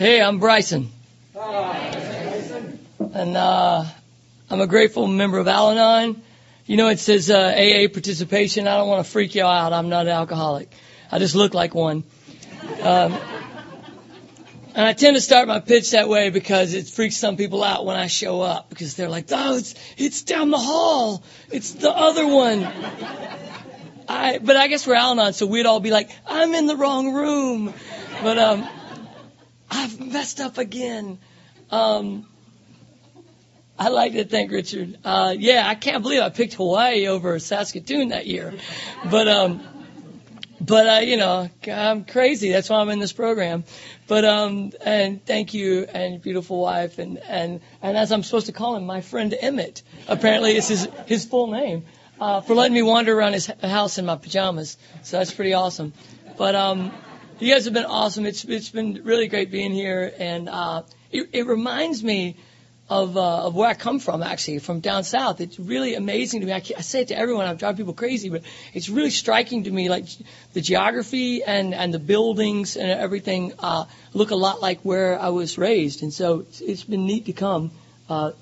Hey, I'm Bryson. Hi. Bryson. And uh, I'm a grateful member of Al Anon. You know, it says uh, AA participation. I don't want to freak you out. I'm not an alcoholic. I just look like one. Um, and I tend to start my pitch that way because it freaks some people out when I show up because they're like, oh, it's, it's down the hall. It's the other one. I, but I guess we're Al-Anon, so we'd all be like, I'm in the wrong room. But, um, I've messed up again. Um, I like to thank Richard. Uh, yeah, I can't believe I picked Hawaii over Saskatoon that year. But, um, but uh, you know, I'm crazy. That's why I'm in this program. But um, and thank you and beautiful wife and and and as I'm supposed to call him, my friend Emmett. Apparently, it's his his full name. Uh, for letting me wander around his house in my pajamas. So that's pretty awesome. But um, you guys have been awesome. It's it's been really great being here, and uh, it, it reminds me of, uh, of where I come from, actually, from down south. It's really amazing to me. I, I say it to everyone. I drive people crazy, but it's really striking to me. Like the geography and, and the buildings and everything uh, look a lot like where I was raised, and so it's, it's been neat to come. Uh,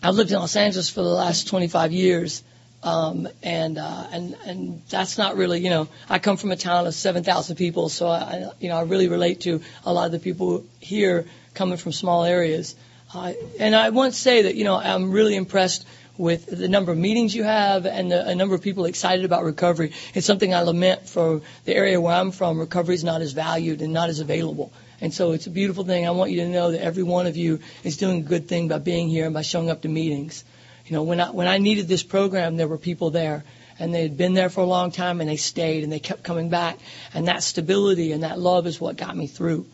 I've lived in Los Angeles for the last 25 years, um, and uh, and and that's not really, you know, I come from a town of 7,000 people, so I, you know, I really relate to a lot of the people here coming from small areas. Uh, and I to say that, you know, I'm really impressed with the number of meetings you have and the a number of people excited about recovery. It's something I lament for the area where I'm from. Recovery is not as valued and not as available. And so it's a beautiful thing. I want you to know that every one of you is doing a good thing by being here and by showing up to meetings. You know, when I, when I needed this program, there were people there and they had been there for a long time and they stayed and they kept coming back. And that stability and that love is what got me through.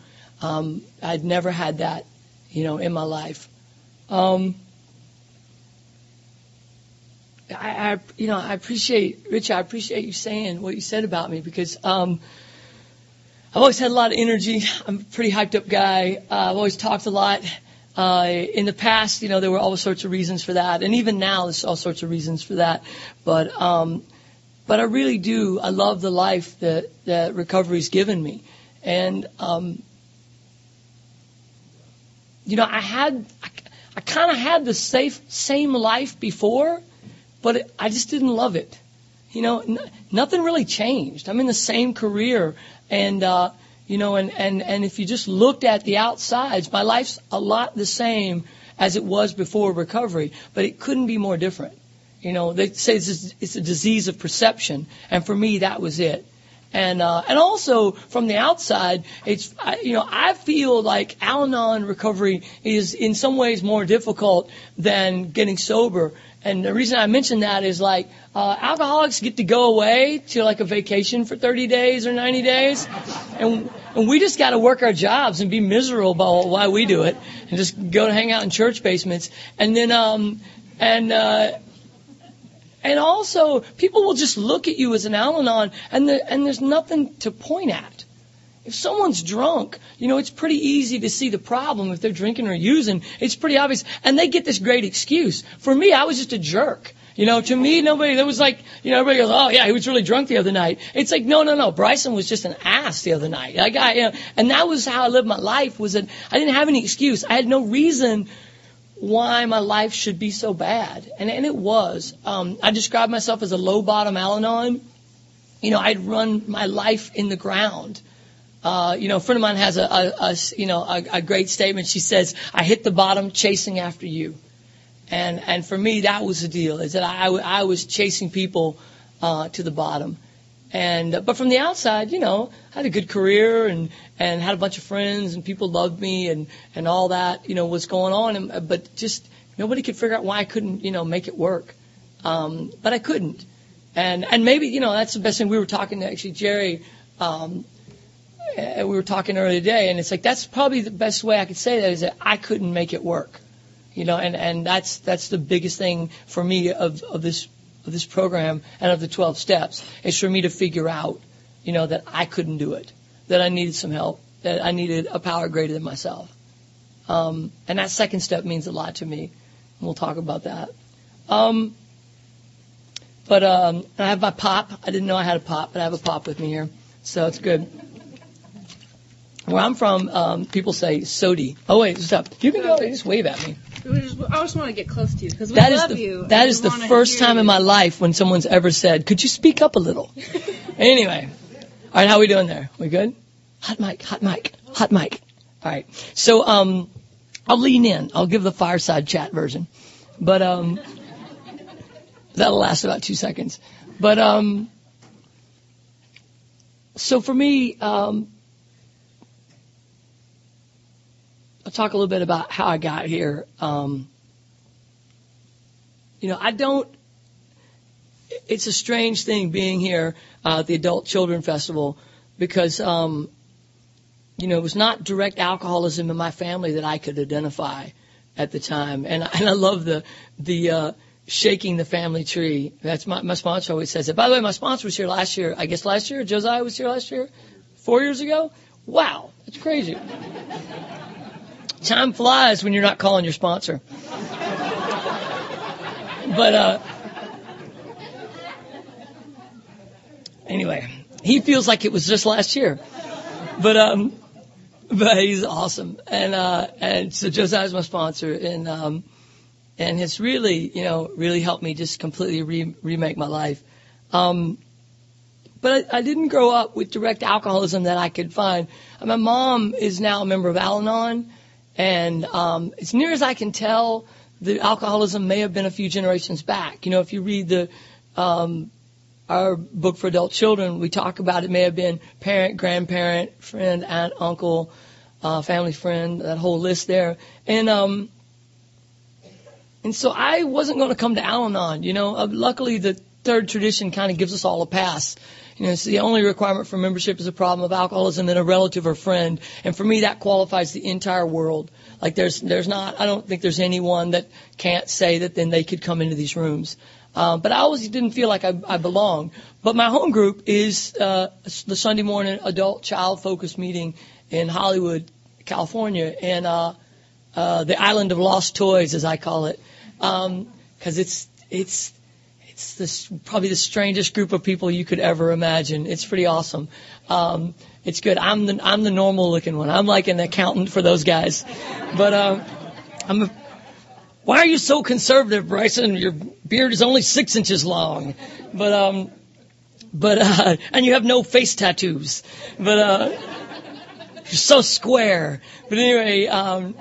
Um, I'd never had that you know, in my life. Um, I, I, you know, I appreciate, Rich, I appreciate you saying what you said about me because, um, I've always had a lot of energy. I'm a pretty hyped up guy. Uh, I've always talked a lot. Uh, in the past, you know, there were all sorts of reasons for that. And even now, there's all sorts of reasons for that. But, um, but I really do. I love the life that, that recovery's given me. And, um, you know, I had, I, I kind of had the safe, same life before, but it, I just didn't love it. You know, n- nothing really changed. I'm in the same career and, uh, you know, and, and, and if you just looked at the outsides, my life's a lot the same as it was before recovery, but it couldn't be more different. You know, they say it's, it's a disease of perception, and for me, that was it. And uh, and also from the outside, it's I, you know I feel like Al-Anon recovery is in some ways more difficult than getting sober. And the reason I mention that is like uh, alcoholics get to go away to like a vacation for 30 days or 90 days, and and we just got to work our jobs and be miserable about why we do it, and just go to hang out in church basements, and then um and uh, and also, people will just look at you as an Al Anon, and, the, and there's nothing to point at. If someone's drunk, you know, it's pretty easy to see the problem if they're drinking or using. It's pretty obvious. And they get this great excuse. For me, I was just a jerk. You know, to me, nobody, there was like, you know, everybody goes, oh yeah, he was really drunk the other night. It's like, no, no, no, Bryson was just an ass the other night. Like I, you know, and that was how I lived my life was that I didn't have any excuse. I had no reason why my life should be so bad. And, and it was. Um, I described myself as a low bottom Al Anon. You know, I'd run my life in the ground. Uh, you know, a friend of mine has a, a, a you know, a, a great statement. She says, I hit the bottom chasing after you. And, and for me, that was the deal, is that I, I was chasing people, uh, to the bottom. And but from the outside, you know, I had a good career and and had a bunch of friends and people loved me and and all that, you know, was going on. And, but just nobody could figure out why I couldn't, you know, make it work. Um, but I couldn't. And and maybe you know that's the best thing. We were talking to actually Jerry. Um, we were talking earlier today, and it's like that's probably the best way I could say that is that I couldn't make it work, you know, and and that's that's the biggest thing for me of of this of this program and of the 12 steps is for me to figure out, you know, that I couldn't do it, that I needed some help, that I needed a power greater than myself. Um, and that second step means a lot to me. And We'll talk about that. Um, but um, I have my pop. I didn't know I had a pop, but I have a pop with me here, so it's good. Where I'm from, um, people say sodi. Oh wait, stop. You can go. Just wave at me. Just, I just want to get close to you because we That is love the you. that is the first time in my life when someone's ever said, "Could you speak up a little?" anyway, all right, how we doing there? We good? Hot mic, hot mic, hot mic. All right, so um, I'll lean in. I'll give the fireside chat version, but um, that'll last about two seconds. But um, so for me, um, I'll talk a little bit about how I got here. Um, you know, I don't. It's a strange thing being here uh, at the Adult Children Festival because, um, you know, it was not direct alcoholism in my family that I could identify at the time, and and I love the the uh, shaking the family tree. That's my my sponsor always says it. By the way, my sponsor was here last year. I guess last year Josiah was here last year, four years ago. Wow, that's crazy. Time flies when you're not calling your sponsor. But uh, anyway, he feels like it was just last year. But um, but he's awesome, and uh, and so Josiah's my sponsor, and um, and it's really you know really helped me just completely re- remake my life. Um, but I, I didn't grow up with direct alcoholism that I could find. My mom is now a member of Al-Anon, and um, as near as I can tell, the alcoholism may have been a few generations back. You know, if you read the um, our book for adult children, we talk about it may have been parent, grandparent, friend, aunt, uncle, uh, family friend, that whole list there. And um, and so I wasn't going to come to Al-Anon. You know, uh, luckily the third tradition kind of gives us all a pass. You know, it's the only requirement for membership is a problem of alcoholism in a relative or friend. And for me, that qualifies the entire world. Like there's, there's not, I don't think there's anyone that can't say that then they could come into these rooms. Um, but I always didn't feel like I, I belonged. But my home group is uh, the Sunday morning adult child focused meeting in Hollywood, California, and uh, uh, the island of lost toys, as I call it, because um, it's it's it's this, probably the strangest group of people you could ever imagine. It's pretty awesome. Um, it's good. I'm the I'm the normal looking one. I'm like an accountant for those guys, but um, I'm. A, why are you so conservative, Bryson? Your beard is only six inches long, but um, but uh, and you have no face tattoos, but uh, you're so square. But anyway, um,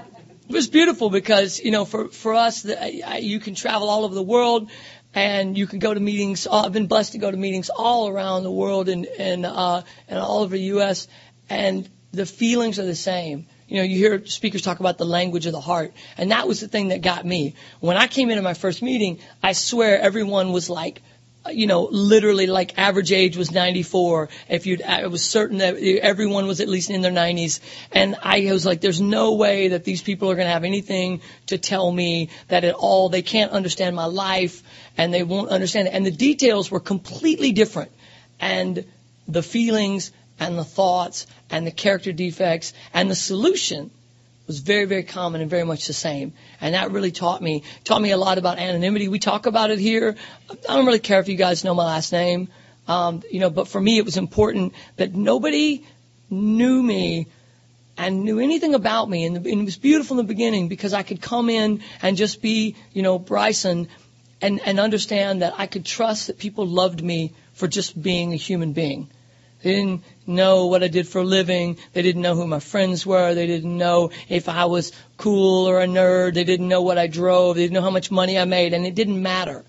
it was beautiful because you know for for us, the, I, you can travel all over the world and you can go to meetings. Uh, I've been blessed to go to meetings all around the world and and uh, and all over the U.S. and the feelings are the same. You know, you hear speakers talk about the language of the heart, and that was the thing that got me. When I came into my first meeting, I swear everyone was like, you know, literally like average age was 94. If you, I was certain that everyone was at least in their 90s, and I was like, there's no way that these people are going to have anything to tell me that at all. They can't understand my life, and they won't understand it. And the details were completely different, and the feelings and the thoughts and the character defects and the solution was very, very common and very much the same. And that really taught me, taught me a lot about anonymity. We talk about it here. I don't really care if you guys know my last name. Um, you know, but for me it was important that nobody knew me and knew anything about me. And, it was beautiful in the beginning because I could come in and just be, you know, Bryson and, and understand that I could trust that people loved me for just being a human being. They didn't know what I did for a living. They didn't know who my friends were. They didn't know if I was cool or a nerd. They didn't know what I drove. They didn't know how much money I made. And it didn't matter.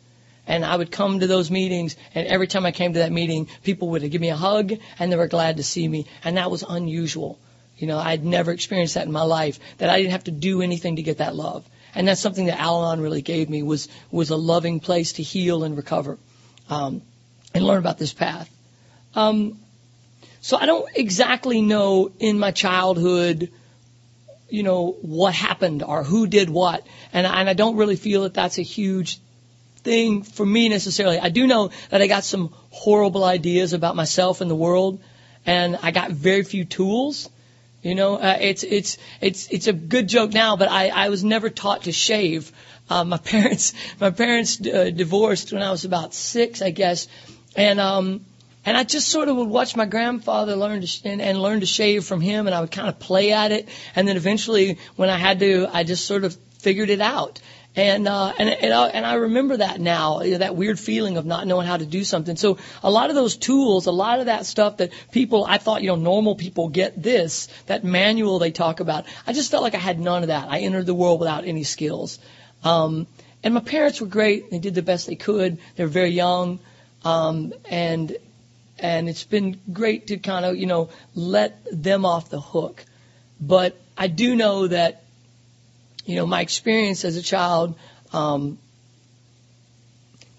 And I would come to those meetings, and every time I came to that meeting, people would give me a hug, and they were glad to see me. And that was unusual. You know, I'd never experienced that in my life, that I didn't have to do anything to get that love. And that's something that Al-Anon really gave me, was, was a loving place to heal and recover, um, and learn about this path. Um, so I don't exactly know in my childhood, you know, what happened or who did what. And, and I don't really feel that that's a huge thing for me necessarily. I do know that I got some horrible ideas about myself and the world, and I got very few tools. You know, uh, it's it's it's it's a good joke now, but I I was never taught to shave. Uh, my parents my parents uh, divorced when I was about six, I guess, and um and I just sort of would watch my grandfather learn to sh- and, and learn to shave from him, and I would kind of play at it, and then eventually, when I had to, I just sort of figured it out. And uh, and and I, and I remember that now, you know, that weird feeling of not knowing how to do something. So a lot of those tools, a lot of that stuff that people, I thought, you know, normal people get this, that manual they talk about. I just felt like I had none of that. I entered the world without any skills. Um, and my parents were great. They did the best they could. They were very young, um, and and it's been great to kind of you know let them off the hook. But I do know that you know, my experience as a child, um,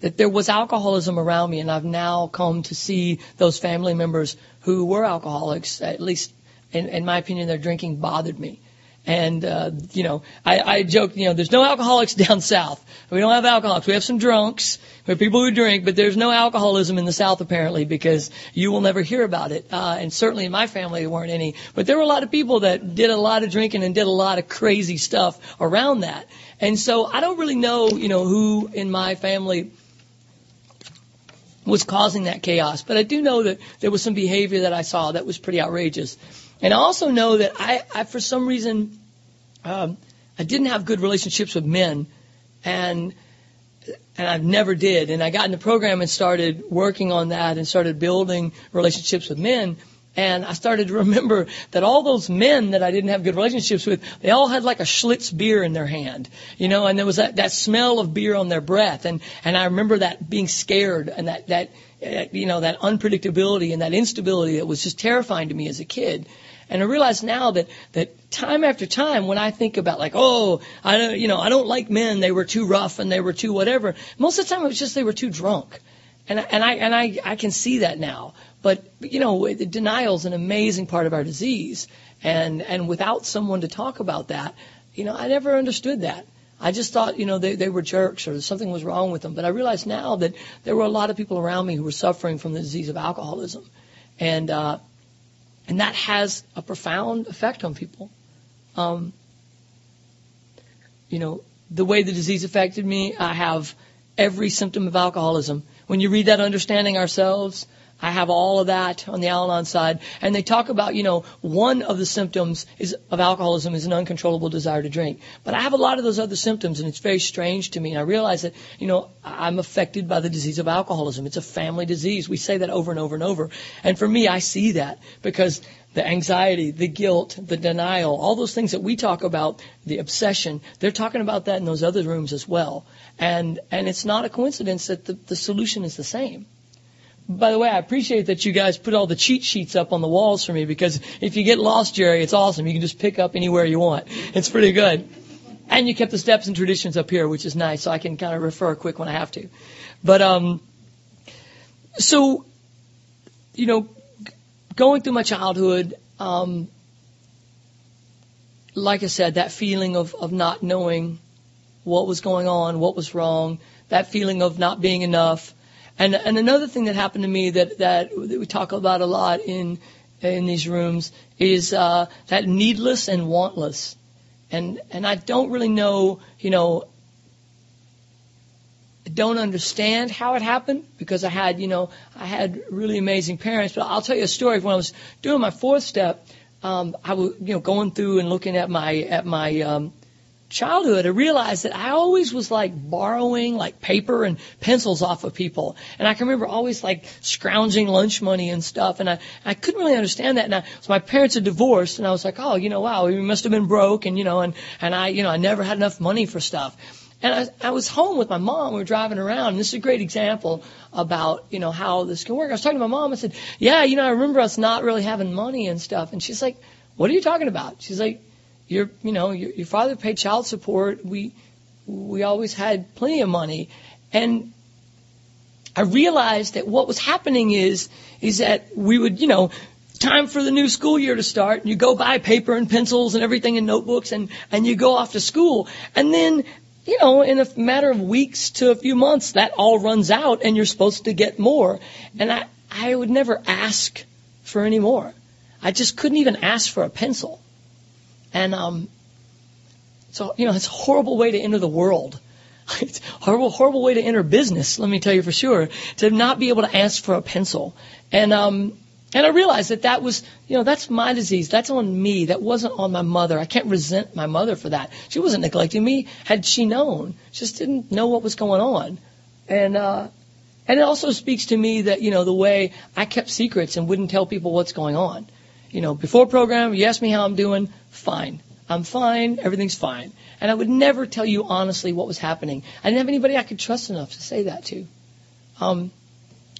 that there was alcoholism around me, and I've now come to see those family members who were alcoholics. At least, in, in my opinion, their drinking bothered me. And, uh, you know, I, I joke, you know, there's no alcoholics down south. We don't have alcoholics. We have some drunks. We have people who drink, but there's no alcoholism in the south apparently because you will never hear about it. Uh, and certainly in my family there weren't any. But there were a lot of people that did a lot of drinking and did a lot of crazy stuff around that. And so I don't really know, you know, who in my family was causing that chaos. But I do know that there was some behavior that I saw that was pretty outrageous. And I also know that I, I for some reason, um, I didn't have good relationships with men, and and I never did. And I got in the program and started working on that and started building relationships with men. And I started to remember that all those men that I didn't have good relationships with, they all had like a Schlitz beer in their hand, you know, and there was that, that smell of beer on their breath. And, and I remember that being scared and that, that, you know, that unpredictability and that instability that was just terrifying to me as a kid. And I realize now that, that time after time when I think about like, oh, I don't, you know, I don't like men, they were too rough and they were too whatever. Most of the time it was just they were too drunk. And, and I, and I, I can see that now. But, you know, denial is an amazing part of our disease. And, and without someone to talk about that, you know, I never understood that. I just thought, you know, they, they were jerks or something was wrong with them. But I realize now that there were a lot of people around me who were suffering from the disease of alcoholism. And, uh, and that has a profound effect on people. Um, you know, the way the disease affected me, I have every symptom of alcoholism. When you read that Understanding Ourselves, I have all of that on the Al-Anon side. And they talk about, you know, one of the symptoms is, of alcoholism is an uncontrollable desire to drink. But I have a lot of those other symptoms and it's very strange to me. And I realize that, you know, I'm affected by the disease of alcoholism. It's a family disease. We say that over and over and over. And for me, I see that because the anxiety, the guilt, the denial, all those things that we talk about, the obsession, they're talking about that in those other rooms as well. And, and it's not a coincidence that the, the solution is the same. By the way, I appreciate that you guys put all the cheat sheets up on the walls for me because if you get lost, Jerry, it's awesome. You can just pick up anywhere you want. It's pretty good. And you kept the steps and traditions up here, which is nice, so I can kind of refer quick when I have to. But um, so you know, going through my childhood, um, like I said, that feeling of of not knowing what was going on, what was wrong, that feeling of not being enough, and and another thing that happened to me that that, we talk about a lot in in these rooms is uh, that needless and wantless, and and I don't really know, you know. Don't understand how it happened because I had, you know, I had really amazing parents. But I'll tell you a story. When I was doing my fourth step, um, I was, you know, going through and looking at my at my um, childhood, I realized that I always was like borrowing like paper and pencils off of people. And I can remember always like scrounging lunch money and stuff. And I, I couldn't really understand that. And I, so my parents had divorced and I was like, oh, you know, wow, we must have been broke. And, you know, and, and I, you know, I never had enough money for stuff. And I, I was home with my mom. We were driving around. And this is a great example about, you know, how this can work. I was talking to my mom. I said, yeah, you know, I remember us not really having money and stuff. And she's like, what are you talking about? She's like, your you know your, your father paid child support. We we always had plenty of money, and I realized that what was happening is is that we would you know time for the new school year to start and you go buy paper and pencils and everything and notebooks and and you go off to school. And then you know in a matter of weeks to a few months that all runs out and you're supposed to get more. And I I would never ask for any more. I just couldn't even ask for a pencil and um, so, you know, it's a horrible way to enter the world. it's a horrible, horrible way to enter business. Let me tell you for sure to not be able to ask for a pencil. And um, and I realized that that was, you know, that's my disease. That's on me. That wasn't on my mother. I can't resent my mother for that. She wasn't neglecting me. Had she known, she just didn't know what was going on. And uh, and it also speaks to me that you know the way I kept secrets and wouldn't tell people what's going on. You know, before program, you ask me how I'm doing. Fine. I'm fine. Everything's fine. And I would never tell you honestly what was happening. I didn't have anybody I could trust enough to say that to. Um,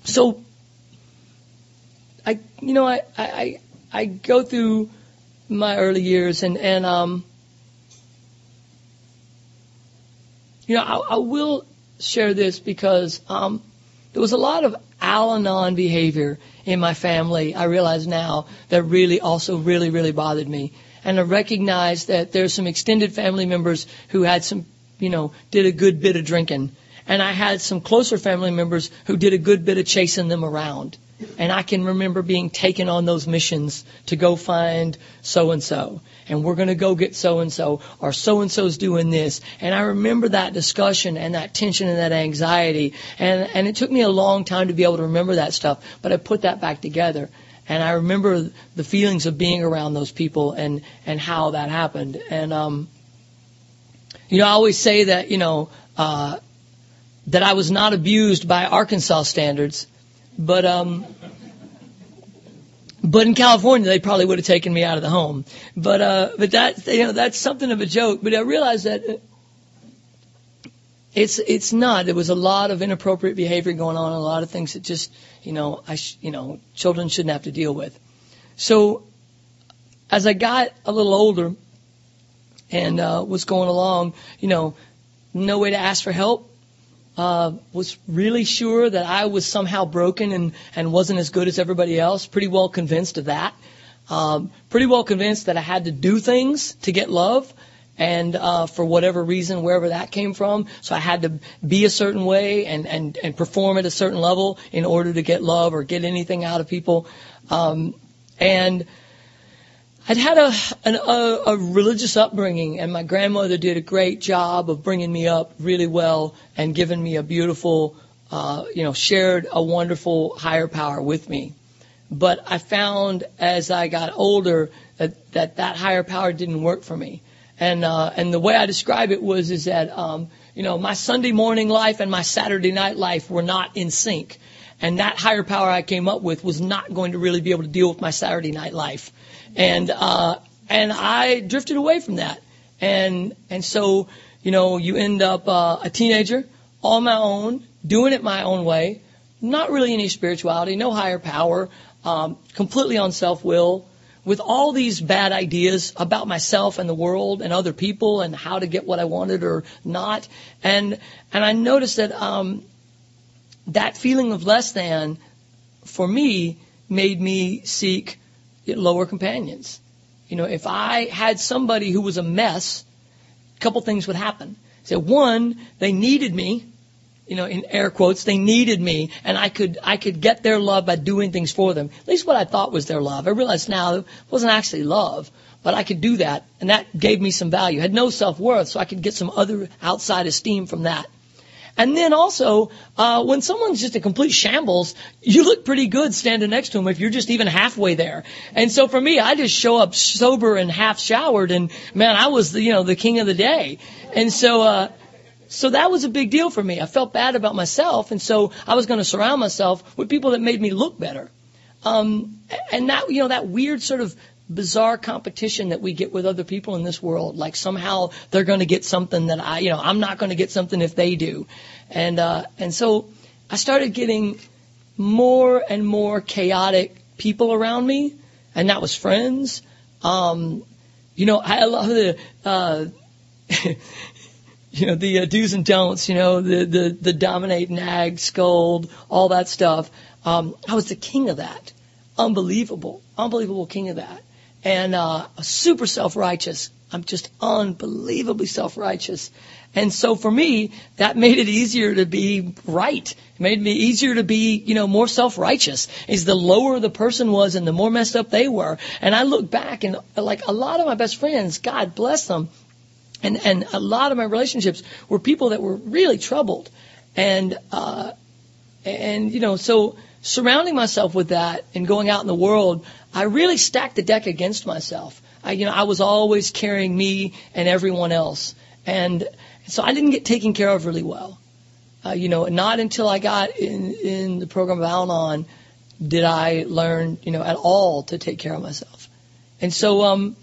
so I, you know, I, I, I go through my early years and, and, um, you know, I, I will share this because, um, there was a lot of Al-Anon behavior in my family. I realize now that really also really, really bothered me. And I recognize that there's some extended family members who had some, you know, did a good bit of drinking. And I had some closer family members who did a good bit of chasing them around. And I can remember being taken on those missions to go find so and so. And we're going to go get so and so, or so and so's doing this. And I remember that discussion and that tension and that anxiety. And, and it took me a long time to be able to remember that stuff, but I put that back together. And I remember the feelings of being around those people and, and how that happened. And, um, you know, I always say that, you know, uh, that I was not abused by Arkansas standards but um, but in California, they probably would have taken me out of the home. But uh, but that you know that's something of a joke. But I realized that it's it's not. There was a lot of inappropriate behavior going on, a lot of things that just you know I sh- you know children shouldn't have to deal with. So as I got a little older and uh, was going along, you know, no way to ask for help, uh, was really sure that I was somehow broken and, and wasn't as good as everybody else. Pretty well convinced of that. Um, pretty well convinced that I had to do things to get love, and uh, for whatever reason, wherever that came from, so I had to be a certain way and and and perform at a certain level in order to get love or get anything out of people. Um, and I'd had a, an, a, a religious upbringing, and my grandmother did a great job of bringing me up really well and giving me a beautiful, uh, you know, shared a wonderful higher power with me. But I found as I got older that that, that higher power didn't work for me. And uh, and the way I describe it was is that um, you know my Sunday morning life and my Saturday night life were not in sync, and that higher power I came up with was not going to really be able to deal with my Saturday night life and uh, and I drifted away from that, and and so you know you end up uh, a teenager on my own, doing it my own way, not really any spirituality, no higher power, um, completely on self will, with all these bad ideas about myself and the world and other people and how to get what I wanted or not, and and I noticed that um, that feeling of less than, for me, made me seek lower companions. You know, if I had somebody who was a mess, a couple things would happen. So one, they needed me, you know, in air quotes, they needed me, and I could I could get their love by doing things for them. At least what I thought was their love. I realized now it wasn't actually love, but I could do that, and that gave me some value. I had no self worth, so I could get some other outside esteem from that. And then also, uh, when someone's just a complete shambles, you look pretty good standing next to them if you're just even halfway there. And so for me, I just show up sober and half showered, and man, I was the you know the king of the day. And so. uh so that was a big deal for me. I felt bad about myself, and so I was going to surround myself with people that made me look better. Um, and that, you know, that weird sort of bizarre competition that we get with other people in this world. Like somehow they're going to get something that I, you know, I'm not going to get something if they do. And, uh, and so I started getting more and more chaotic people around me, and that was friends. Um, you know, I love the, uh, you know, the uh, do's and don'ts, you know, the, the, the dominate, nag, scold, all that stuff. Um, I was the king of that. Unbelievable, unbelievable king of that and uh, super self-righteous. I'm just unbelievably self-righteous. And so for me, that made it easier to be right. It made me easier to be, you know, more self-righteous. Is the lower the person was and the more messed up they were. And I look back and like a lot of my best friends, God bless them, And, and a lot of my relationships were people that were really troubled. And, uh, and, you know, so surrounding myself with that and going out in the world, I really stacked the deck against myself. I, you know, I was always carrying me and everyone else. And so I didn't get taken care of really well. Uh, you know, not until I got in, in the program of Al-Anon did I learn, you know, at all to take care of myself. And so, um,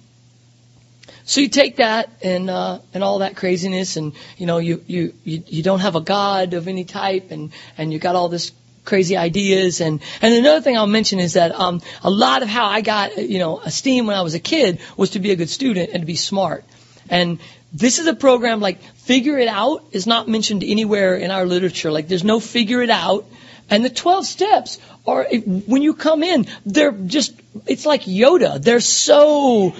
so you take that and uh, and all that craziness, and you know you, you you you don't have a god of any type, and and you got all this crazy ideas, and and another thing I'll mention is that um, a lot of how I got you know esteem when I was a kid was to be a good student and to be smart, and this is a program like figure it out is not mentioned anywhere in our literature. Like there's no figure it out. And the 12 steps are, when you come in, they're just, it's like Yoda. They're so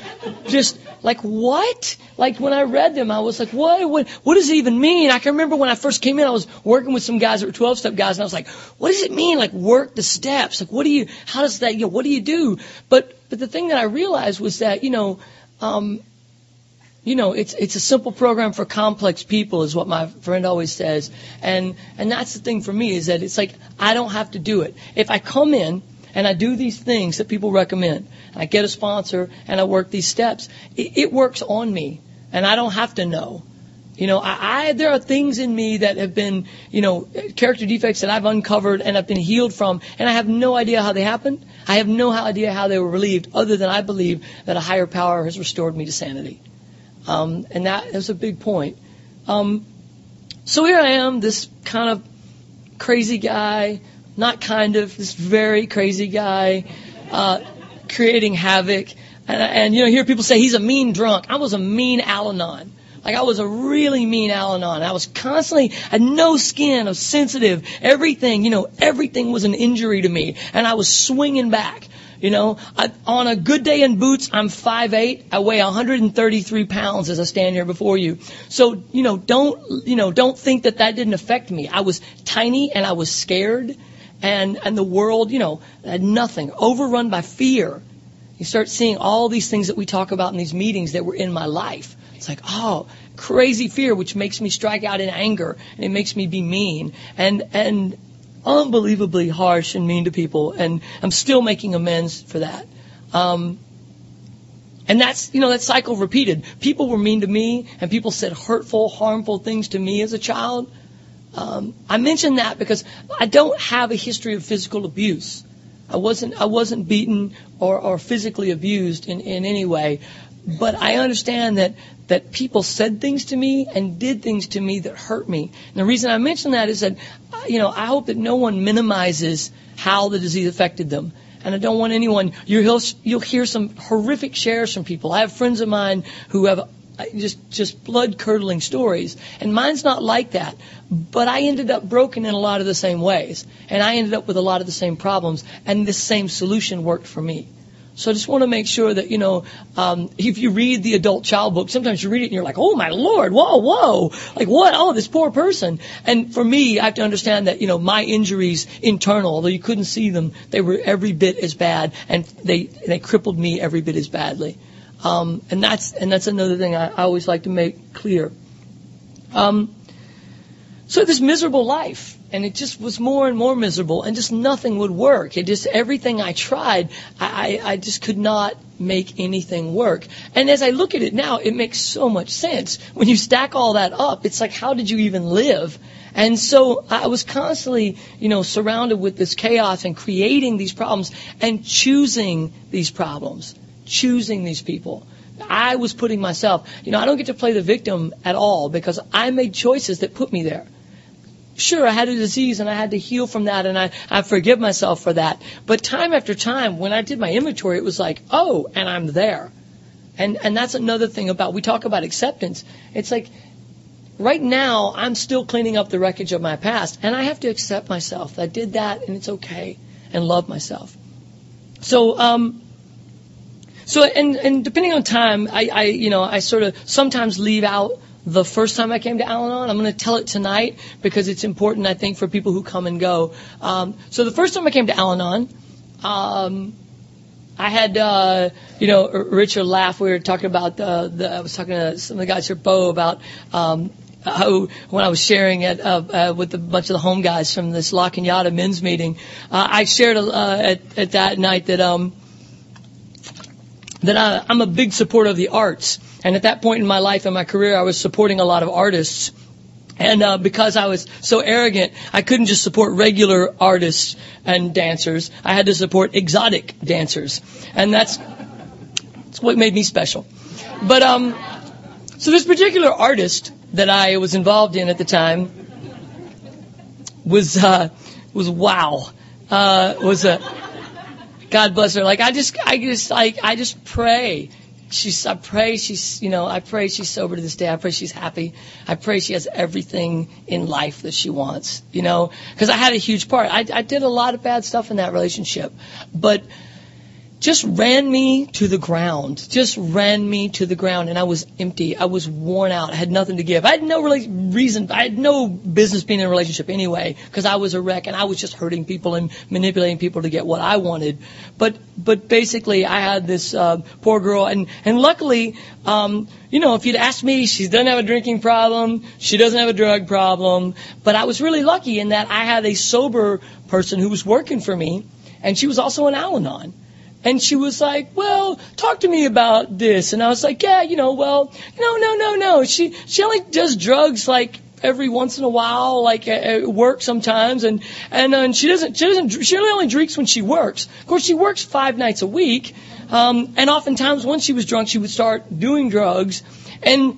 just like, what? Like when I read them, I was like, what, what, what does it even mean? I can remember when I first came in, I was working with some guys that were 12 step guys and I was like, what does it mean? Like work the steps. Like what do you, how does that, you know, what do you do? But, but the thing that I realized was that, you know, um, you know, it's it's a simple program for complex people, is what my friend always says, and and that's the thing for me is that it's like I don't have to do it. If I come in and I do these things that people recommend, and I get a sponsor and I work these steps, it, it works on me, and I don't have to know. You know, I, I there are things in me that have been, you know, character defects that I've uncovered and I've been healed from, and I have no idea how they happened. I have no idea how they were relieved, other than I believe that a higher power has restored me to sanity. Um, and that is a big point. Um, so here I am, this kind of crazy guy, not kind of, this very crazy guy, uh, creating havoc. And, and, you know, hear people say he's a mean drunk. I was a mean Al-Anon. Like I was a really mean Al-Anon. I was constantly, had no skin, I was sensitive, everything, you know, everything was an injury to me. And I was swinging back. You know, I, on a good day in boots, I'm 5'8". I weigh 133 pounds as I stand here before you. So, you know, don't, you know, don't think that that didn't affect me. I was tiny and I was scared and, and the world, you know, had nothing, overrun by fear. You start seeing all these things that we talk about in these meetings that were in my life. It's like, oh, crazy fear, which makes me strike out in anger and it makes me be mean. And, and unbelievably harsh and mean to people, and I'm still making amends for that. Um, and that's, you know, that cycle repeated. People were mean to me, and people said hurtful, harmful things to me as a child. Um, I mention that because I don't have a history of physical abuse. I wasn't, I wasn't beaten or, or physically abused in, in any way. But I understand that, that people said things to me and did things to me that hurt me. And the reason I mention that is that, uh, you know, I hope that no one minimizes how the disease affected them. And I don't want anyone, you'll, you'll hear some horrific shares from people. I have friends of mine who have uh, just just blood curdling stories and mine's not like that but i ended up broken in a lot of the same ways and i ended up with a lot of the same problems and this same solution worked for me so I just want to make sure that, you know, um, if you read the adult child book, sometimes you read it and you're like, oh my lord, whoa, whoa, like what? Oh, this poor person. And for me, I have to understand that, you know, my injuries internal, although you couldn't see them, they were every bit as bad and they, they crippled me every bit as badly. Um, and that's, and that's another thing I, I always like to make clear. Um, so this miserable life, and it just was more and more miserable, and just nothing would work. It just everything I tried, I, I just could not make anything work. And as I look at it now, it makes so much sense. When you stack all that up, it's like, how did you even live? And so I was constantly, you know, surrounded with this chaos and creating these problems and choosing these problems, choosing these people. I was putting myself, you know, I don't get to play the victim at all because I made choices that put me there. Sure, I had a disease and I had to heal from that and I, I forgive myself for that. But time after time, when I did my inventory, it was like, oh, and I'm there. And, and that's another thing about, we talk about acceptance. It's like, right now, I'm still cleaning up the wreckage of my past and I have to accept myself. I did that and it's okay and love myself. So, um, so, and, and depending on time, I, I, you know, I sort of sometimes leave out the first time I came to Al-Anon. I'm going to tell it tonight because it's important, I think, for people who come and go. Um, so the first time I came to Al-Anon, um, I had, uh, you know, Richard laugh. We were talking about the, the I was talking to some of the guys here, Bo, about um, when I was sharing it uh, uh, with a bunch of the home guys from this La Cañada men's meeting, uh, I shared uh, at, at that night that um, that I, I'm a big supporter of the arts. And at that point in my life and my career, I was supporting a lot of artists. And uh, because I was so arrogant, I couldn't just support regular artists and dancers. I had to support exotic dancers, and that's that's what made me special. But um, so this particular artist that I was involved in at the time was uh, was wow. Uh, was a God bless her. Like I just I just like I just pray she's I pray she's you know I pray she's sober to this day. I pray she's happy. I pray she has everything in life that she wants. You know, because I had a huge part. I, I did a lot of bad stuff in that relationship, but just ran me to the ground. Just ran me to the ground, and I was empty. I was worn out. I had nothing to give. I had no really reason. I had no business being in a relationship anyway, because I was a wreck, and I was just hurting people and manipulating people to get what I wanted. But but basically, I had this uh, poor girl, and and luckily, um, you know, if you'd asked me, she doesn't have a drinking problem. She doesn't have a drug problem. But I was really lucky in that I had a sober person who was working for me, and she was also an Al-Anon. And she was like, well, talk to me about this. And I was like, yeah, you know, well, no, no, no, no. She, she only does drugs like every once in a while, like at work sometimes. And, and, uh, she doesn't, she doesn't, she only drinks when she works. Of course, she works five nights a week. Um, and oftentimes once she was drunk, she would start doing drugs. And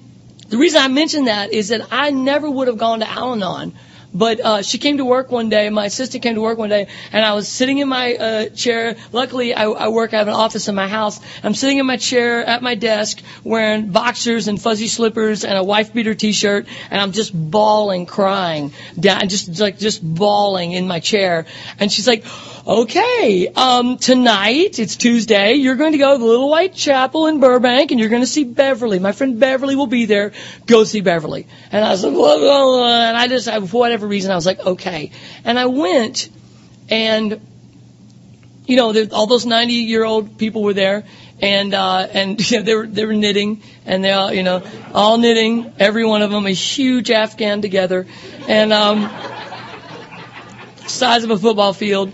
the reason I mention that is that I never would have gone to Al-Anon but uh, she came to work one day. My assistant came to work one day, and I was sitting in my uh, chair. Luckily, I, I work. I have an office in my house. I'm sitting in my chair at my desk, wearing boxers and fuzzy slippers and a wife beater T-shirt, and I'm just bawling, crying, down, just like just bawling in my chair. And she's like okay, um, tonight, it's Tuesday, you're going to go to the Little White Chapel in Burbank and you're going to see Beverly. My friend Beverly will be there. Go see Beverly. And I was like, whoa, whoa, whoa. and I just, for whatever reason, I was like, okay. And I went and, you know, there, all those 90 year old people were there and uh, and you know, they were they were knitting, and they all you know all knitting, every one of them a huge Afghan together, and um, size of a football field,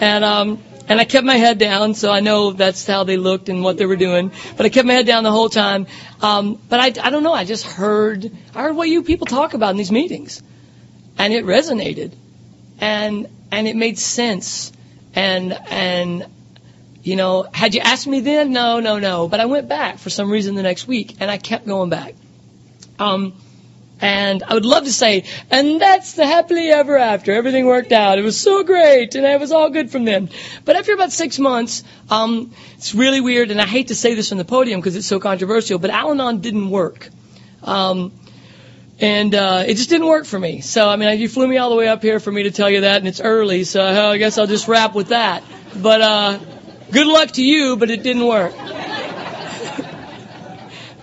and um, and I kept my head down, so I know that's how they looked and what they were doing. But I kept my head down the whole time. Um, but I, I don't know. I just heard I heard what you people talk about in these meetings, and it resonated, and and it made sense, and and you know, had you asked me then, no, no, no. But I went back for some reason the next week, and I kept going back. Um, and I would love to say, and that's the happily ever after. Everything worked out. It was so great, and it was all good from them. But after about six months, um, it's really weird, and I hate to say this from the podium because it's so controversial, but Al-Anon didn't work. Um, and uh, it just didn't work for me. So I mean, you flew me all the way up here for me to tell you that, and it's early, so I guess I'll just wrap with that. But uh, good luck to you, but it didn't work.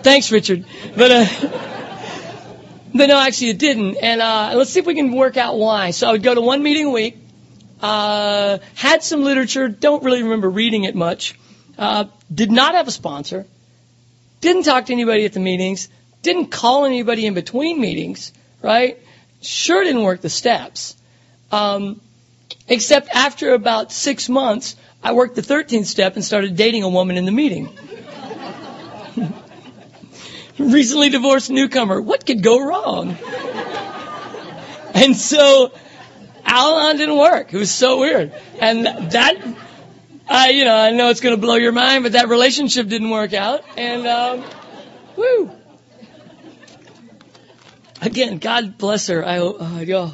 Thanks, Richard. But. Uh, but no, actually it didn't. And uh, let's see if we can work out why. So I would go to one meeting a week. Uh, had some literature. Don't really remember reading it much. Uh, did not have a sponsor. Didn't talk to anybody at the meetings. Didn't call anybody in between meetings. Right? Sure didn't work the steps. Um, except after about six months, I worked the 13th step and started dating a woman in the meeting recently divorced newcomer. What could go wrong? and so Al-Anon didn't work. It was so weird. And that, I, you know, I know it's going to blow your mind, but that relationship didn't work out. And, um, woo. Again, God bless her. I, hope uh.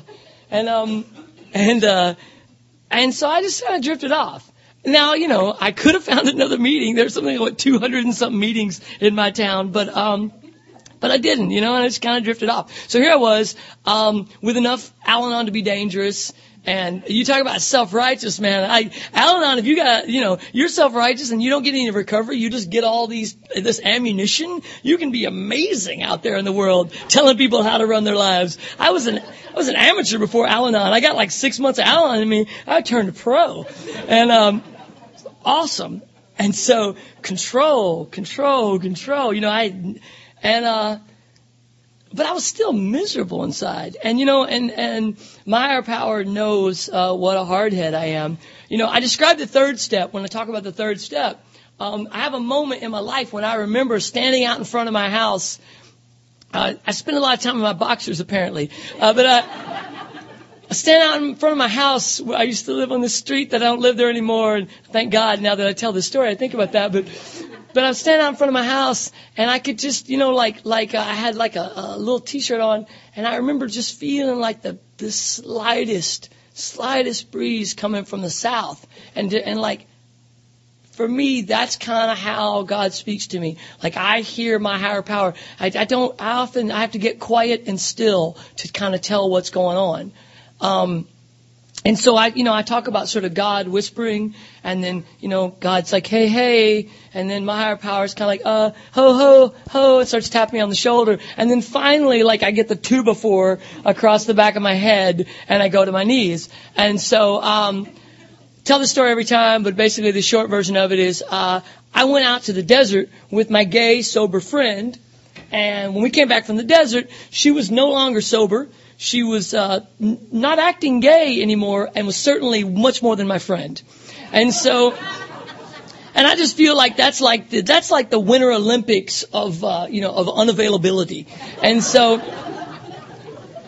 And, um, and, uh, and so I just kind of drifted off. Now, you know, I could have found another meeting. There's something like 200 and something meetings in my town, but, um, but I didn't, you know, and I just kind of drifted off. So here I was, um, with enough Al-Anon to be dangerous. And you talk about self-righteous, man. I, Al-Anon, if you got, you know, you're self-righteous and you don't get any recovery, you just get all these, this ammunition, you can be amazing out there in the world telling people how to run their lives. I was an, I was an amateur before Al-Anon. I got like six months of Al-Anon in me. I turned pro. And, um, awesome. And so control, control, control. You know, I and uh, but I was still miserable inside. And you know, and and my higher power knows uh, what a hardhead I am. You know, I describe the third step when I talk about the third step. Um, I have a moment in my life when I remember standing out in front of my house. Uh, I spend a lot of time in my boxers apparently, uh, but uh, I stand out in front of my house. Where I used to live on the street that I don't live there anymore. And thank God now that I tell this story, I think about that. But but I'm standing out in front of my house and I could just, you know, like, like uh, I had like a, a little t-shirt on and I remember just feeling like the, the slightest, slightest breeze coming from the south. And, and like, for me, that's kind of how God speaks to me. Like I hear my higher power. I, I don't, I often, I have to get quiet and still to kind of tell what's going on. Um, and so I, you know, I talk about sort of God whispering, and then, you know, God's like, hey, hey, and then my higher power is kind of like, uh, ho, ho, ho, and starts tapping me on the shoulder, and then finally, like, I get the two before across the back of my head, and I go to my knees, and so, um, tell the story every time, but basically the short version of it is, uh, I went out to the desert with my gay, sober friend, and when we came back from the desert, she was no longer sober she was uh, n- not acting gay anymore and was certainly much more than my friend. And so, and I just feel like that's like the, that's like the Winter Olympics of uh, you know of unavailability. And so,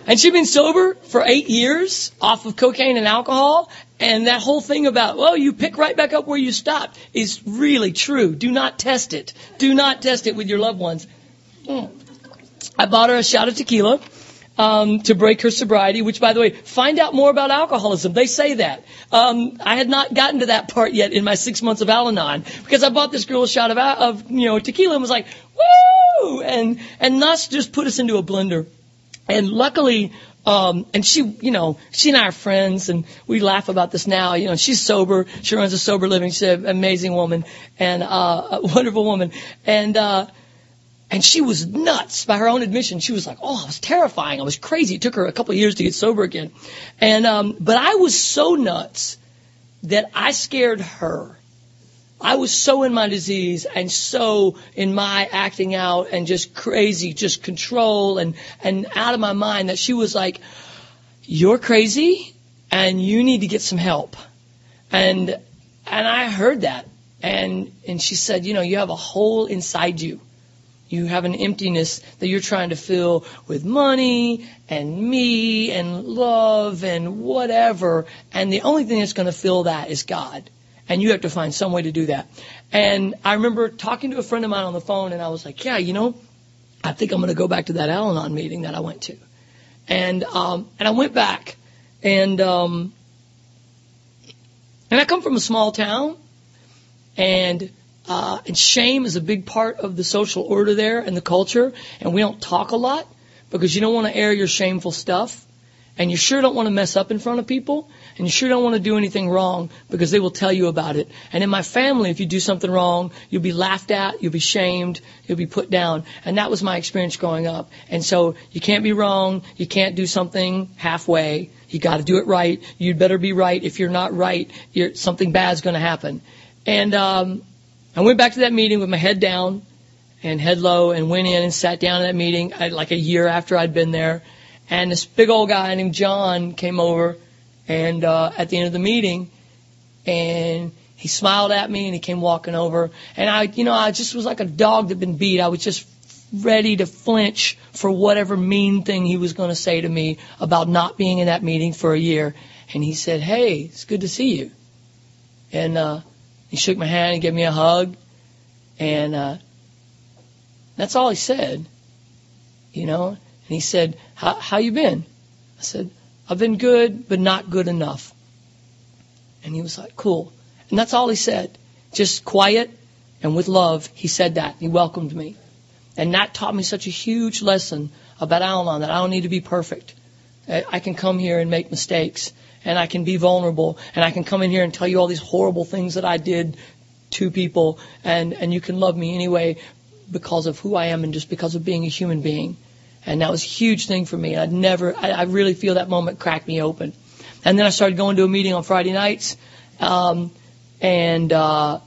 and she'd been sober for eight years off of cocaine and alcohol. And that whole thing about, well, you pick right back up where you stopped is really true. Do not test it. Do not test it with your loved ones. Mm. I bought her a shot of tequila um, to break her sobriety. Which, by the way, find out more about alcoholism. They say that. Um, I had not gotten to that part yet in my six months of Al-Anon because I bought this girl a shot of, of you know tequila and was like, woo, and and thus just put us into a blender. And luckily, um, and she, you know, she and I are friends, and we laugh about this now. You know, she's sober. She runs a sober living. She's an amazing woman and uh, a wonderful woman. And uh, and she was nuts by her own admission. She was like, "Oh, I was terrifying. I was crazy." It took her a couple of years to get sober again, and um, but I was so nuts that I scared her. I was so in my disease and so in my acting out and just crazy, just control and and out of my mind that she was like, "You're crazy, and you need to get some help," and and I heard that, and and she said, "You know, you have a hole inside you." You have an emptiness that you're trying to fill with money and me and love and whatever. And the only thing that's going to fill that is God. And you have to find some way to do that. And I remember talking to a friend of mine on the phone and I was like, yeah, you know, I think I'm going to go back to that Al-Anon meeting that I went to. And, um, and I went back and, um, and I come from a small town and uh, and shame is a big part of the social order there and the culture. And we don't talk a lot because you don't want to air your shameful stuff. And you sure don't want to mess up in front of people. And you sure don't want to do anything wrong because they will tell you about it. And in my family, if you do something wrong, you'll be laughed at, you'll be shamed, you'll be put down. And that was my experience growing up. And so you can't be wrong. You can't do something halfway. You got to do it right. You'd better be right. If you're not right, you're, something bad's going to happen. And um, I went back to that meeting with my head down and head low and went in and sat down in that meeting I, like a year after I'd been there. And this big old guy named John came over and uh, at the end of the meeting and he smiled at me and he came walking over and I you know I just was like a dog that had been beat. I was just ready to flinch for whatever mean thing he was going to say to me about not being in that meeting for a year. And he said, "Hey, it's good to see you." And uh he shook my hand and gave me a hug. And uh, that's all he said. You know? And he said, how, how you been? I said, I've been good, but not good enough. And he was like, cool. And that's all he said. Just quiet and with love, he said that. He welcomed me. And that taught me such a huge lesson about Al-Anon that I don't need to be perfect. I can come here and make mistakes and I can be vulnerable and I can come in here and tell you all these horrible things that I did to people and, and you can love me anyway because of who I am and just because of being a human being. And that was a huge thing for me. I'd never, I, I really feel that moment cracked me open. And then I started going to a meeting on Friday nights, um, and, uh,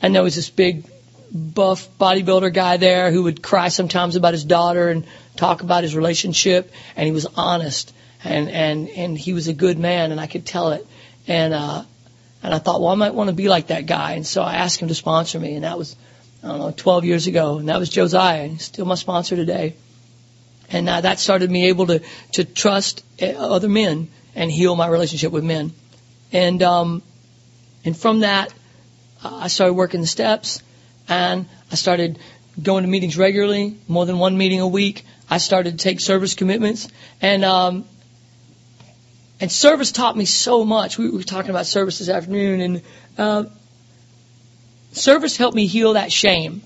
and there was this big buff bodybuilder guy there who would cry sometimes about his daughter and talk about his relationship, and he was honest and and and he was a good man, and I could tell it. And uh, and I thought, well, I might want to be like that guy, and so I asked him to sponsor me, and that was I don't know 12 years ago, and that was Josiah, and he's still my sponsor today. And uh, that started me able to to trust uh, other men and heal my relationship with men, and um, and from that, I started working the steps, and I started going to meetings regularly, more than one meeting a week. I started to take service commitments, and um, and service taught me so much. We were talking about service this afternoon, and uh, service helped me heal that shame.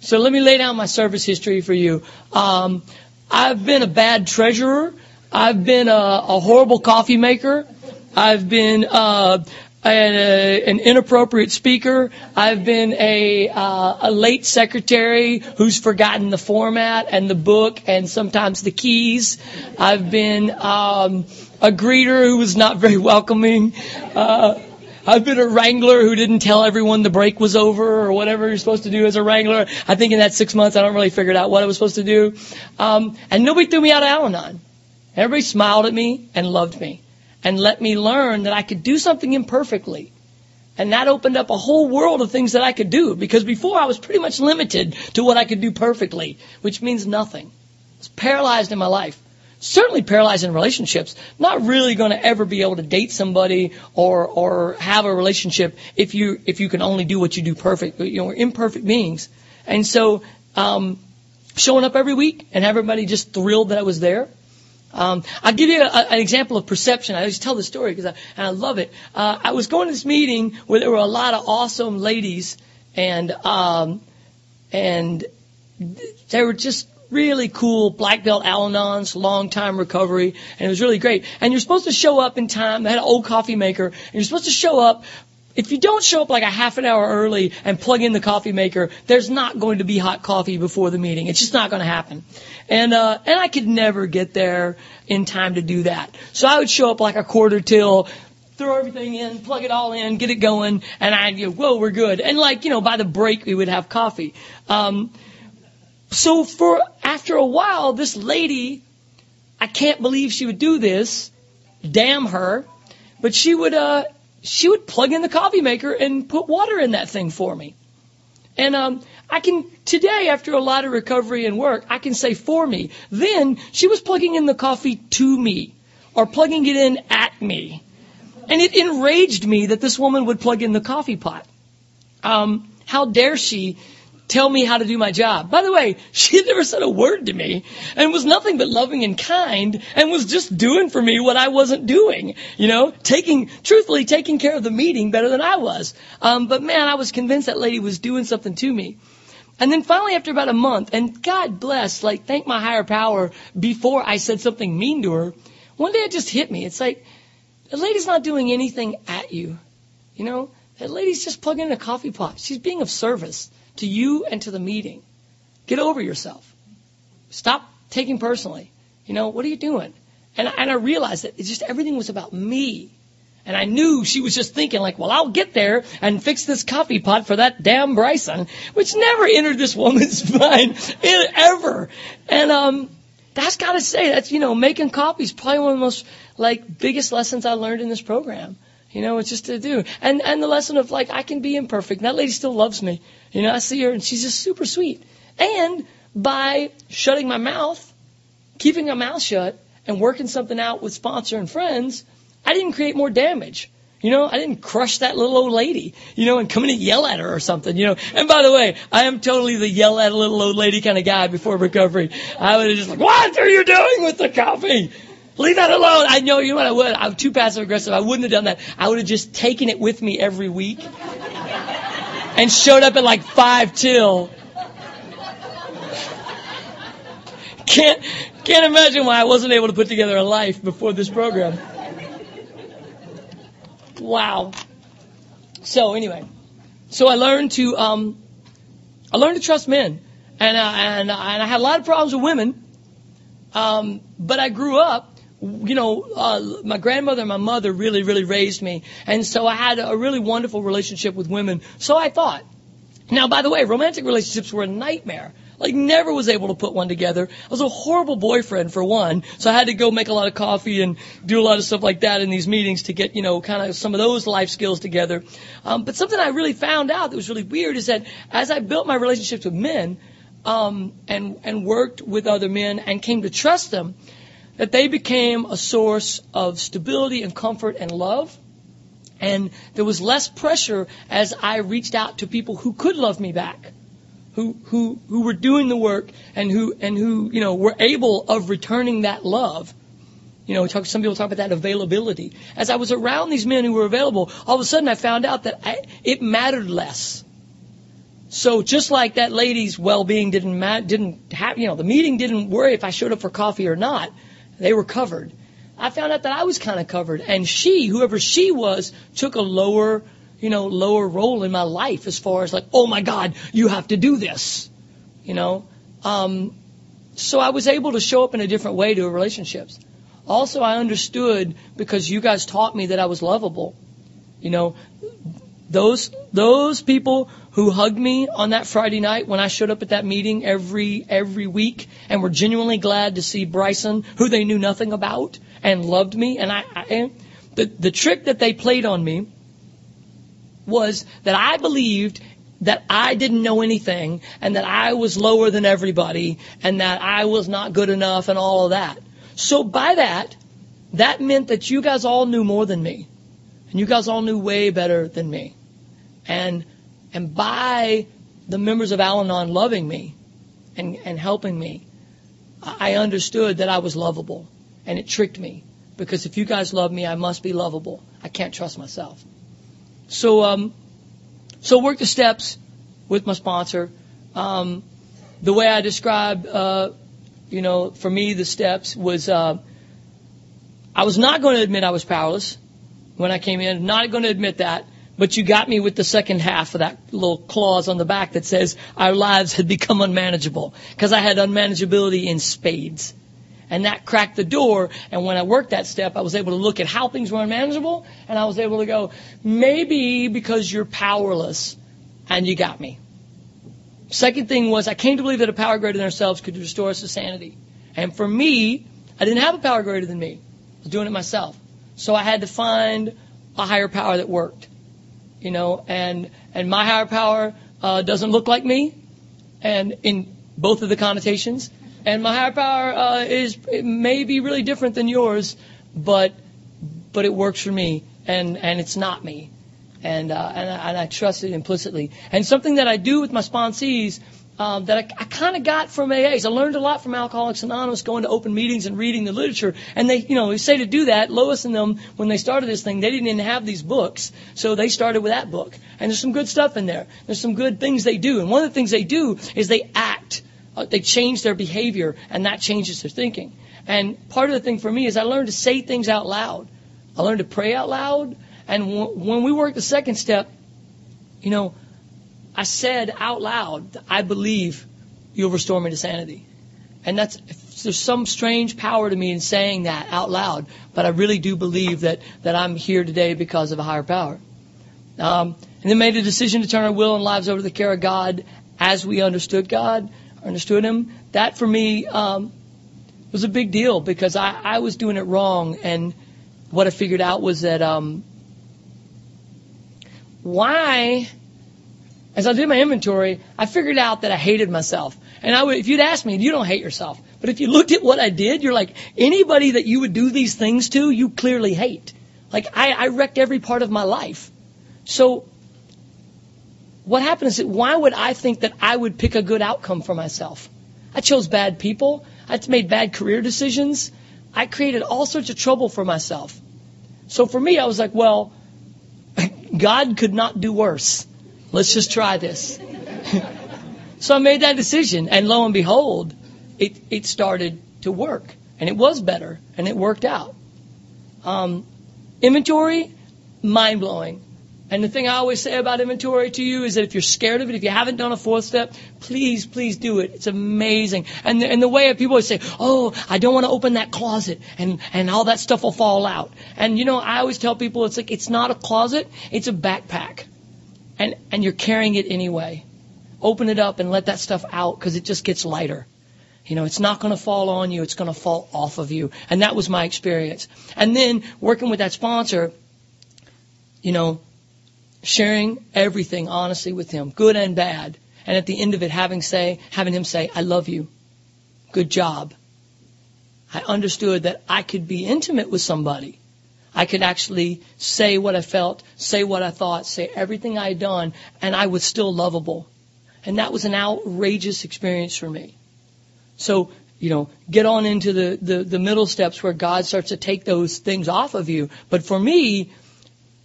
So let me lay down my service history for you. Um, I've been a bad treasurer. I've been a, a horrible coffee maker. I've been uh, a, an inappropriate speaker. I've been a, uh, a late secretary who's forgotten the format and the book and sometimes the keys. I've been um, a greeter who was not very welcoming. Uh, I've been a wrangler who didn't tell everyone the break was over or whatever you're supposed to do as a wrangler. I think in that six months I don't really figured out what I was supposed to do. Um, and nobody threw me out of Al-Anon. Everybody smiled at me and loved me and let me learn that I could do something imperfectly. And that opened up a whole world of things that I could do because before I was pretty much limited to what I could do perfectly, which means nothing. I was paralyzed in my life. Certainly paralyzing relationships. Not really going to ever be able to date somebody or or have a relationship if you if you can only do what you do perfect. You know, we're imperfect beings, and so um, showing up every week and everybody just thrilled that I was there um, I'll give you a, an example of perception. I always tell the story because I, and I love it. Uh, I was going to this meeting where there were a lot of awesome ladies, and um, and they were just really cool black belt Al-Anons, long time recovery, and it was really great. And you're supposed to show up in time. They had an old coffee maker, and you're supposed to show up if you don't show up like a half an hour early and plug in the coffee maker, there's not going to be hot coffee before the meeting. It's just not going to happen. And uh, and I could never get there in time to do that. So I would show up like a quarter till, throw everything in, plug it all in, get it going, and I'd go, whoa, we're good. And like you know, by the break we would have coffee. Um, so for after a while, this lady, I can't believe she would do this. Damn her. But she would uh, she would plug in the coffee maker and put water in that thing for me. And um, I can today, after a lot of recovery and work, I can say for me. Then she was plugging in the coffee to me, or plugging it in at me, and it enraged me that this woman would plug in the coffee pot. Um, how dare she tell me how to do my job. By the way, she had never said a word to me and was nothing but loving and kind and was just doing for me what I wasn't doing. You know, taking, truthfully, taking care of the meeting better than I was. Um, but man, I was convinced that lady was doing something to me. And then finally, after about a month, and God bless, like, thank my higher power before I said something mean to her, one day it just hit me. It's like, the lady's not doing anything at you. You know, that lady's just plugging in a coffee pot. She's being of service to you and to the meeting. Get over yourself. Stop taking personally. You know, what are you doing? And, and I realized that it's just everything was about me. And I knew she was just thinking like, well, I'll get there and fix this coffee pot for that damn Bryson, which never entered this woman's mind ever. And, um, that's gotta say, that's, you know, making coffee is probably one of the most, like, biggest lessons I learned in this program. You know, it's just to do. And, and the lesson of like, I can be imperfect. And that lady still loves me. You know, I see her and she's just super sweet. And by shutting my mouth, keeping my mouth shut, and working something out with sponsor and friends, I didn't create more damage. You know, I didn't crush that little old lady, you know, and come in and yell at her or something, you know. And by the way, I am totally the yell at a little old lady kind of guy before recovery. I would have just like, what are you doing with the coffee? Leave that alone. I know you know what I would. I'm too passive aggressive. I wouldn't have done that. I would have just taken it with me every week and showed up at like five till. Can't can't imagine why I wasn't able to put together a life before this program. Wow. So anyway, so I learned to um, I learned to trust men, and uh, and and I had a lot of problems with women. Um, but I grew up you know, uh, my grandmother and my mother really, really raised me. And so I had a really wonderful relationship with women. So I thought. Now, by the way, romantic relationships were a nightmare. Like never was able to put one together. I was a horrible boyfriend for one, so I had to go make a lot of coffee and do a lot of stuff like that in these meetings to get, you know, kind of some of those life skills together. Um, but something I really found out that was really weird is that as I built my relationships with men, um, and and worked with other men and came to trust them, that they became a source of stability and comfort and love. And there was less pressure as I reached out to people who could love me back who, who, who were doing the work and who, and who, you know, were able of returning that love. You know, talk, some people talk about that availability. As I was around these men who were available, all of a sudden I found out that I, it mattered less. So just like that lady's well-being didn't mat, didn't have, you know, the meeting didn't worry if I showed up for coffee or not. They were covered. I found out that I was kind of covered, and she, whoever she was, took a lower you know, lower role in my life as far as like, oh my God, you have to do this, you know. Um, so I was able to show up in a different way to relationships. Also, I understood because you guys taught me that I was lovable. You know, those those people who hugged me on that Friday night when I showed up at that meeting every every week and were genuinely glad to see Bryson, who they knew nothing about, and loved me. And I, I the the trick that they played on me was that I believed that I didn't know anything and that I was lower than everybody and that I was not good enough and all of that. So by that, that meant that you guys all knew more than me. And you guys all knew way better than me. And, and by the members of Al Anon loving me and, and helping me, I understood that I was lovable. And it tricked me. Because if you guys love me, I must be lovable. I can't trust myself. So, um, so work the steps with my sponsor. Um, the way I described, uh, you know, for me, the steps was, uh, I was not going to admit I was powerless when I came in. Not going to admit that. But you got me with the second half of that little clause on the back that says our lives had become unmanageable because I had unmanageability in spades. And that cracked the door. And when I worked that step, I was able to look at how things were unmanageable. And I was able to go, maybe because you're powerless and you got me. Second thing was I came to believe that a power greater than ourselves could restore us to sanity. And for me, I didn't have a power greater than me. I was doing it myself. So I had to find a higher power that worked. You know, and, and my higher power, uh, doesn't look like me. And in both of the connotations. And my higher power uh, is it may be really different than yours, but but it works for me, and and it's not me, and uh, and, I, and I trust it implicitly. And something that I do with my sponsees. Um, that I, I kind of got from AAs. I learned a lot from Alcoholics Anonymous, going to open meetings and reading the literature. And they, you know, they say to do that. Lois and them, when they started this thing, they didn't even have these books, so they started with that book. And there's some good stuff in there. There's some good things they do. And one of the things they do is they act uh, they change their behavior, and that changes their thinking. And part of the thing for me is I learned to say things out loud. I learned to pray out loud. And w- when we worked the second step, you know, I said out loud, I believe you'll restore me to sanity. And that's, there's some strange power to me in saying that out loud, but I really do believe that, that I'm here today because of a higher power. Um, and then made a decision to turn our will and lives over to the care of God as we understood God understood him. That for me um, was a big deal because I, I was doing it wrong, and what I figured out was that um, why, as I did my inventory, I figured out that I hated myself. And I would, if you'd asked me, you don't hate yourself. But if you looked at what I did, you're like, anybody that you would do these things to, you clearly hate. Like, I, I wrecked every part of my life. So what happened is that why would I think that I would pick a good outcome for myself? I chose bad people. I made bad career decisions. I created all sorts of trouble for myself. So for me, I was like, well, God could not do worse. Let's just try this. so I made that decision, and lo and behold, it, it started to work. And it was better, and it worked out. Um, inventory, mind blowing. And the thing I always say about inventory to you is that if you're scared of it, if you haven't done a fourth step, please, please do it. It's amazing. And the, and the way people say, oh, I don't want to open that closet and, and all that stuff will fall out. And you know, I always tell people it's like, it's not a closet, it's a backpack. And, and you're carrying it anyway. open it up and let that stuff out because it just gets lighter. You know, it's not going to fall on you. It's going to fall off of you. And that was my experience. And then working with that sponsor, you know, sharing everything honestly with him, good and bad. And at the end of it, having say, having him say, I love you. Good job. I understood that I could be intimate with somebody. I could actually say what I felt, say what I thought, say everything I had done, and I was still lovable. And that was an outrageous experience for me. So, you know, get on into the, the, the middle steps where God starts to take those things off of you. But for me,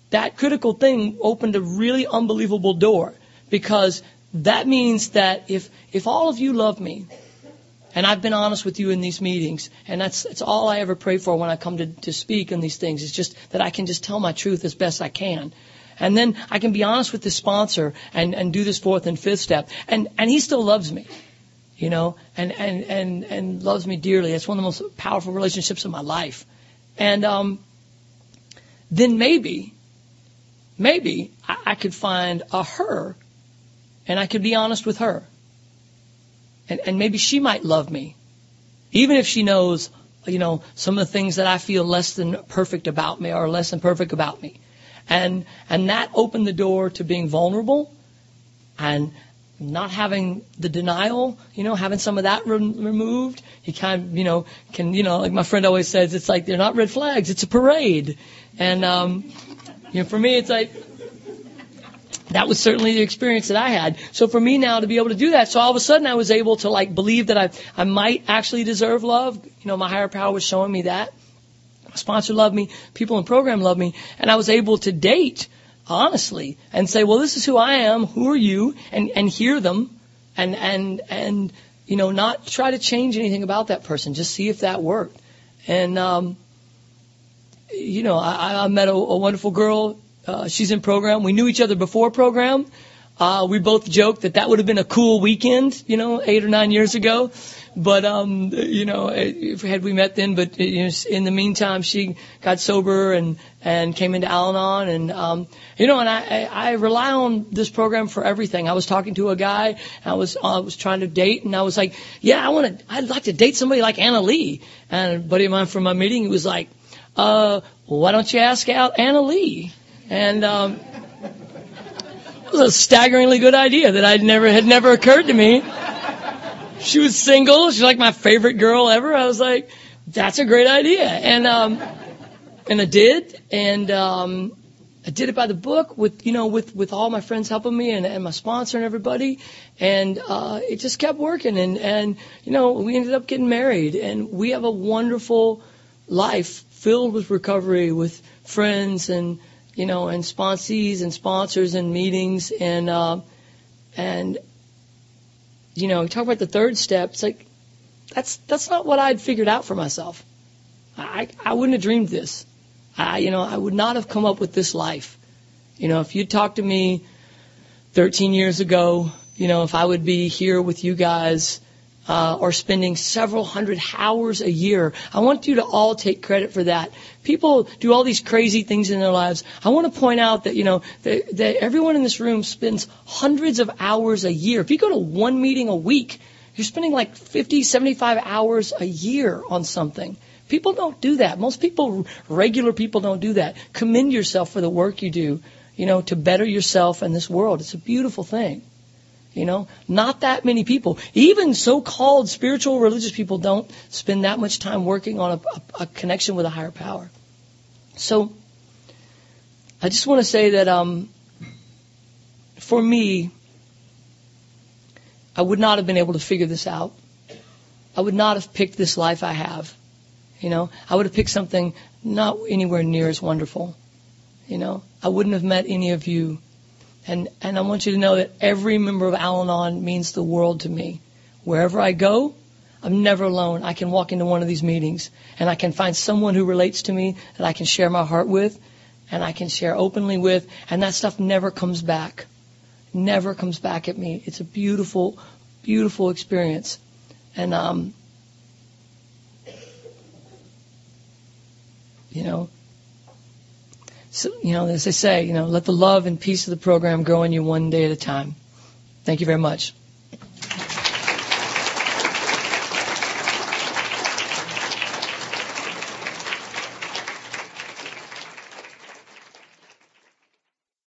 that critical thing opened a really unbelievable door because that means that if, if all of you love me, and I've been honest with you in these meetings, and that's, that's all I ever pray for when I come to, to speak on these things, is just that I can just tell my truth as best I can. And then I can be honest with the sponsor and, and do this fourth and fifth step. And, and he still loves me you know, and, and, and, and loves me dearly. It's one of the most powerful relationships in my life. And um, then maybe, maybe I, I could find a her and I could be honest with her. And, and maybe she might love me. Even if she knows, you know, some of the things that I feel less than perfect about me or less than perfect about me. And, and that opened the door to being vulnerable and, not having the denial, you know, having some of that re- removed, you kind of, you know, can, you know, like my friend always says, it's like they're not red flags, it's a parade. And, um, you know, for me, it's like, that was certainly the experience that I had. So for me now to be able to do that, so all of a sudden I was able to like believe that I, I might actually deserve love. You know, my higher power was showing me that. My sponsor loved me, people in program loved me, and I was able to date honestly and say, well, this is who I am. Who are you? And, and hear them and, and, and, you know, not try to change anything about that person. Just see if that worked. And, um, you know, I, I met a, a wonderful girl. Uh, she's in program. We knew each other before program. Uh, we both joked that that would have been a cool weekend, you know, eight or nine years ago. But um, you know, had we met then, but you know, in the meantime, she got sober and and came into Al-Anon, and um, you know, and I I rely on this program for everything. I was talking to a guy, I was I was trying to date, and I was like, yeah, I want to, I'd like to date somebody like Anna Lee. And a buddy of mine from my meeting, he was like, uh, why don't you ask out Anna Lee? And um, it was a staggeringly good idea that I'd never had never occurred to me she was single. She's like my favorite girl ever. I was like, that's a great idea. And, um, and I did. And, um, I did it by the book with, you know, with, with all my friends helping me and, and my sponsor and everybody. And, uh, it just kept working. And, and, you know, we ended up getting married and we have a wonderful life filled with recovery with friends and, you know, and sponsees and sponsors and meetings and, uh, and you know, talk about the third step. It's like that's that's not what I'd figured out for myself. I I wouldn't have dreamed this. I you know I would not have come up with this life. You know, if you'd talked to me 13 years ago, you know, if I would be here with you guys uh, or spending several hundred hours a year. I want you to all take credit for that. People do all these crazy things in their lives. I want to point out that, you know, that, that everyone in this room spends hundreds of hours a year. If you go to one meeting a week, you're spending like 50, 75 hours a year on something. People don't do that. Most people, regular people don't do that. Commend yourself for the work you do, you know, to better yourself and this world. It's a beautiful thing. You know, not that many people, even so-called spiritual religious people don't spend that much time working on a, a, a connection with a higher power. So, I just want to say that, um, for me, I would not have been able to figure this out. I would not have picked this life I have. You know, I would have picked something not anywhere near as wonderful. You know, I wouldn't have met any of you and, and I want you to know that every member of Al Anon means the world to me. Wherever I go, I'm never alone. I can walk into one of these meetings and I can find someone who relates to me that I can share my heart with and I can share openly with, and that stuff never comes back. Never comes back at me. It's a beautiful, beautiful experience. And, um, you know, so, you know, as they say, you know, let the love and peace of the program grow in you one day at a time. Thank you very much.